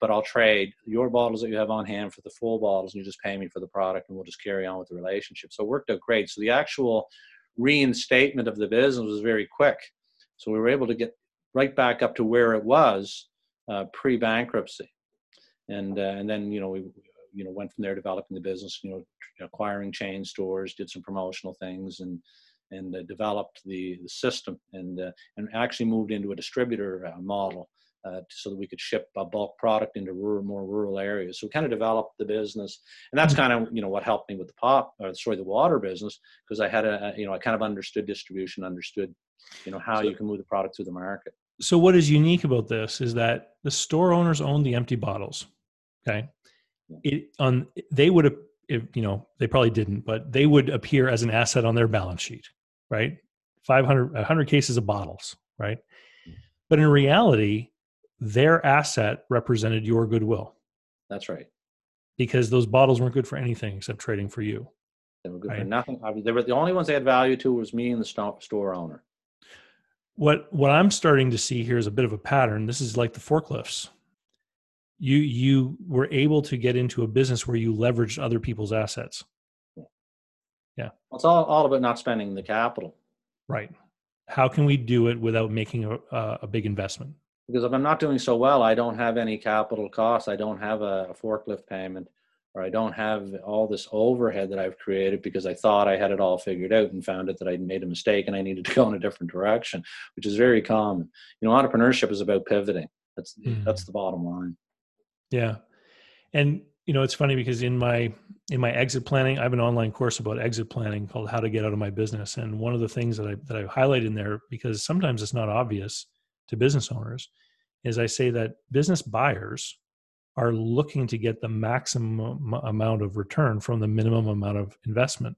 But I'll trade your bottles that you have on hand for the full bottles, and you just pay me for the product, and we'll just carry on with the relationship. So it worked out great. So the actual reinstatement of the business was very quick. So we were able to get right back up to where it was uh, pre-bankruptcy and uh, and then you know we you know went from there developing the business you know acquiring chain stores did some promotional things and and uh, developed the, the system and uh, and actually moved into a distributor uh, model uh, so that we could ship bulk product into rural, more rural areas. So we kind of developed the business, and that's kind of you know what helped me with the pop, or sorry, the water business, because I had a you know I kind of understood distribution, understood you know how so, you can move the product through the market. So what is unique about this is that the store owners own the empty bottles. Okay. It on they would have if you know they probably didn't, but they would appear as an asset on their balance sheet, right? 500 100 cases of bottles, right? Mm. But in reality, their asset represented your goodwill. That's right. Because those bottles weren't good for anything except trading for you. They were good right? for nothing. They were the only ones they had value to was me and the store owner. What what I'm starting to see here is a bit of a pattern. This is like the forklifts you you were able to get into a business where you leveraged other people's assets. Yeah. It's all, all about not spending the capital. Right. How can we do it without making a, a big investment? Because if i'm not doing so well i don't have any capital costs. I don't have a, a forklift payment or i don't have all this overhead that i've created because i thought i had it all figured out and found out that i'd made a mistake and i needed to go in a different direction which is very common. You know entrepreneurship is about pivoting. That's mm. that's the bottom line yeah. And you know, it's funny because in my in my exit planning, I have an online course about exit planning called How to Get Out of My Business. And one of the things that I that I highlight in there, because sometimes it's not obvious to business owners, is I say that business buyers are looking to get the maximum amount of return from the minimum amount of investment.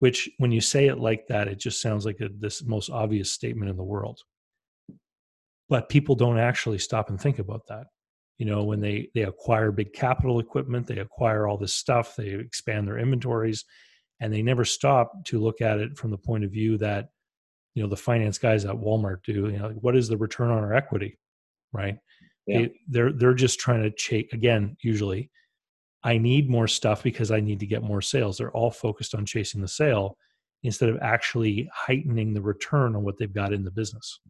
Which, when you say it like that, it just sounds like a, this most obvious statement in the world. But people don't actually stop and think about that you know when they they acquire big capital equipment they acquire all this stuff they expand their inventories and they never stop to look at it from the point of view that you know the finance guys at walmart do you know what is the return on our equity? Right? Yeah. they, they're they're just trying to chase again usually i need more stuff because i need to get more sales. They're all focused on chasing the sale instead of actually heightening the return on what they've got in the business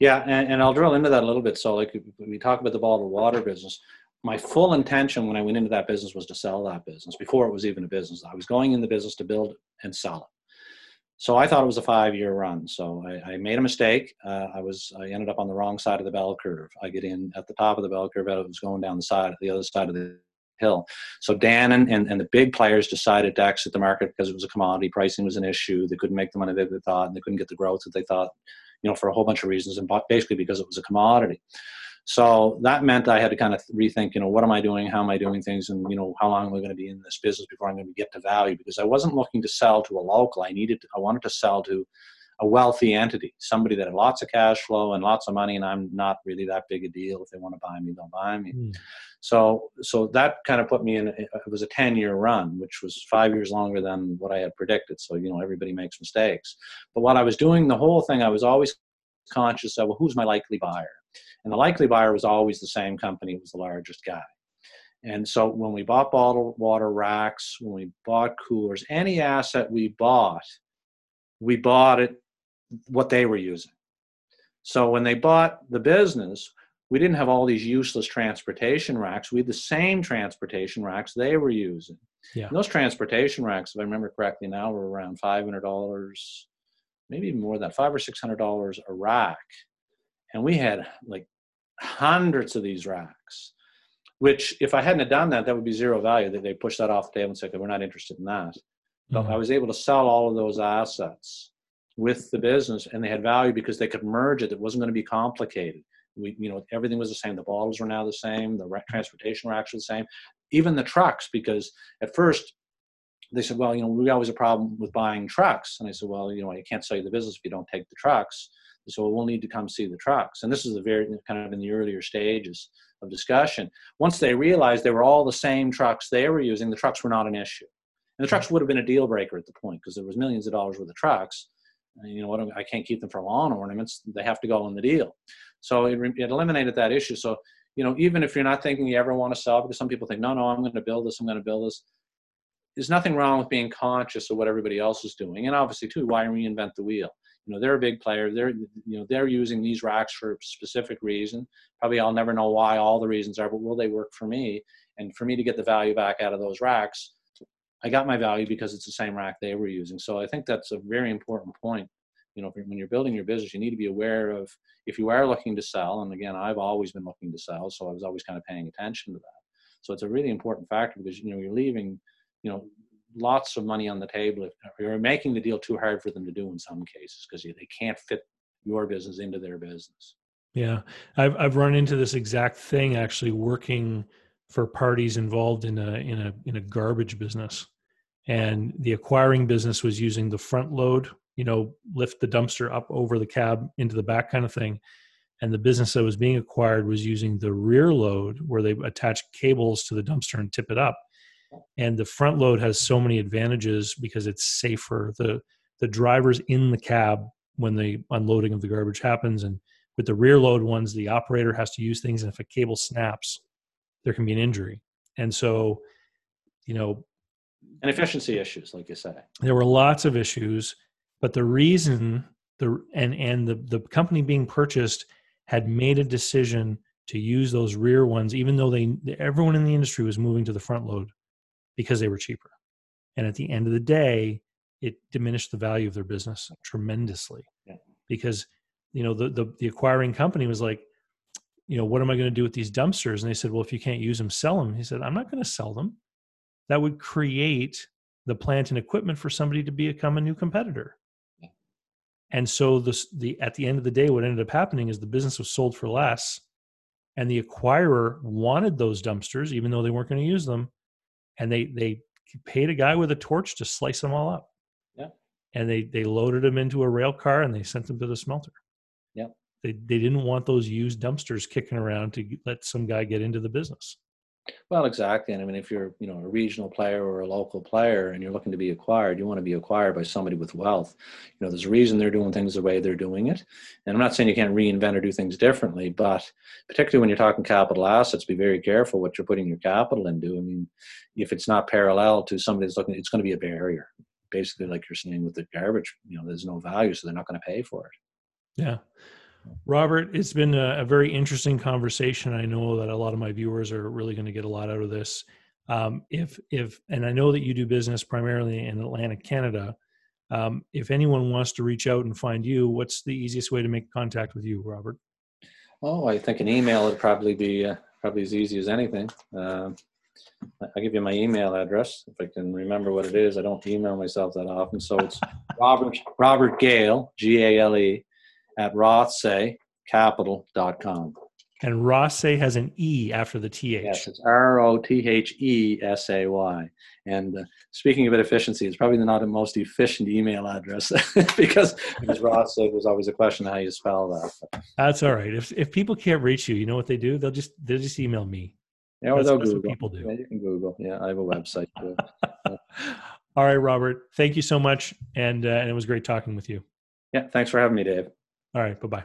yeah, and, and I'll drill into that a little bit. So, like when we talk about the bottled water business, my full intention when I went into that business was to sell that business before it was even a business. I was going in the business to build and sell it. So I thought it was a five-year run. So I, I made a mistake. Uh, I was I ended up on the wrong side of the bell curve. I get in at the top of the bell curve. It was going down the side, the other side of the hill. So Dan and, and, and, the big players decided to exit the market because it was a commodity. Pricing was an issue. They couldn't make the money that they thought, and they couldn't get the growth that they thought you know, for a whole bunch of reasons, and basically because it was a commodity. So that meant I had to kind of rethink, you know, what am I doing? How am I doing things? And, you know, how long am I going to be in this business before I'm going to get to value? Because I wasn't looking to sell to a local. I needed, to, I wanted to sell to a wealthy entity, somebody that had lots of cash flow and lots of money, and I'm not really that big a deal. If they want to buy me, they'll buy me. Mm. So, so that kind of put me in. It was a ten year run, which was five years longer than what I had predicted. So, you know, everybody makes mistakes. But while I was doing the whole thing, I was always conscious of well, who's my likely buyer, and the likely buyer was always the same company, was the largest guy. And so when we bought bottled water racks, when we bought coolers, any asset we bought, we bought it what they were using. So when they bought the business, we didn't have all these useless transportation racks. We had the same transportation racks they were using. Yeah. And those transportation racks, if I remember correctly now, were around five hundred dollars, maybe even more than that, five or six hundred dollars a rack. And we had like hundreds of these racks, which if I hadn't done that, that would be zero value. That they push that off the table and say, okay, we're not interested in that. But mm-hmm. I was able to sell all of those assets with the business and they had value because they could merge it. It wasn't going to be complicated. We, you know, everything was the same. The bottles were now the same. The transportation were actually the same. Even the trucks, because at first they said, well, you know, we always a problem with buying trucks. And I said, well, you know, I can't sell you the business if you don't take the trucks. So well, we'll need to come see the trucks. And this is the very kind of in the earlier stages of discussion. Once they realized they were all the same trucks they were using, the trucks were not an issue. And the trucks would have been a deal breaker at the point because there was millions of dollars worth of trucks. You know what? I can't keep them for lawn ornaments. They have to go in the deal. So it, it eliminated that issue. So you know, even if you're not thinking you ever want to sell, because some people think, no, no, I'm going to build this. I'm going to build this there's nothing wrong with being conscious of what everybody else is doing and obviously too why reinvent the wheel you know they're a big player they're you know they're using these racks for specific reason probably i'll never know why all the reasons are but will they work for me and for me to get the value back out of those racks i got my value because it's the same rack they were using. So i think that's a very important point. You know when you're building your business you need to be aware of if you are looking to sell and again i've always been looking to sell so i was always kind of paying attention to that. So it's a really important factor because you know you're leaving you know lots of money on the table if you're making the deal too hard for them to do in some cases because they can't fit your business into their business. Yeah. I've i've run into this exact thing actually working for parties involved in a in a in a garbage business and the acquiring business was using the front load you know lift the dumpster up over the cab into the back kind of thing. And the business that was being acquired was using the rear load where they attach cables to the dumpster and tip it up. And the front load has so many advantages because it's safer. The the drivers in the cab when the unloading of the garbage happens and with the rear load ones the operator has to use things. And if a cable snaps there can be an injury. And so you know and efficiency issues like you say. There were lots of issues but the reason the and and the the company being purchased had made a decision to use those rear ones even though they everyone in the industry was moving to the front load because they were cheaper. And at the end of the day, it diminished the value of their business tremendously. Yeah. because you know the, the the acquiring company was like you know what am i going to do with these dumpsters? And they said well if you can't use them sell them. He said i'm not going to sell them that would create the plant and equipment for somebody to become a new competitor yeah. and so this the at the end of the day what ended up happening is the business was sold for less and the acquirer wanted those dumpsters even though they weren't going to use them and they they paid a guy with a torch to slice them all up. Yeah. And they they loaded them into a rail car and they sent them to the smelter. Yeah. They they didn't want those used dumpsters kicking around to let some guy get into the business. Well, exactly. And I mean, if you're, you know, a regional player or a local player and you're looking to be acquired, you want to be acquired by somebody with wealth. You know, there's a reason they're doing things the way they're doing it. And I'm not saying you can't reinvent or do things differently, but particularly when you're talking capital assets, be very careful what you're putting your capital into. I mean, if it's not parallel to somebody that's looking, it's going to be a barrier. Basically, like you're saying with the garbage, you know, there's no value, so they're not going to pay for it. Yeah. Robert, it's been a, a, very interesting conversation. I know that a lot of my viewers are really going to get a lot out of this. Um, if if and I know that you do business primarily in Atlantic Canada. Um, if anyone wants to reach out and find you, what's the easiest way to make contact with you, Robert? Oh, I think an email would probably be uh, probably as easy as anything. Uh, I'll give you my email address if I can remember what it is. I don't email myself that often, so it's Robert Robert Gale G A L E at rothesaycapital.com. And Rothesay has an E after the TH. Yes, it's R O T H E S A Y. And uh, speaking of efficiency, it's probably not the most efficient email address because, because Rothesay was always a question how you spell that. That's all right. If, if people can't reach you, you know what they do? They'll just they'll just email me. Yeah, or that's, they'll Google. people do. Yeah, you can Google. Yeah, I have a website too. Yeah. all right, Robert. Thank you so much, and uh, and it was great talking with you. Yeah, thanks for having me, Dave. All right. Bye bye.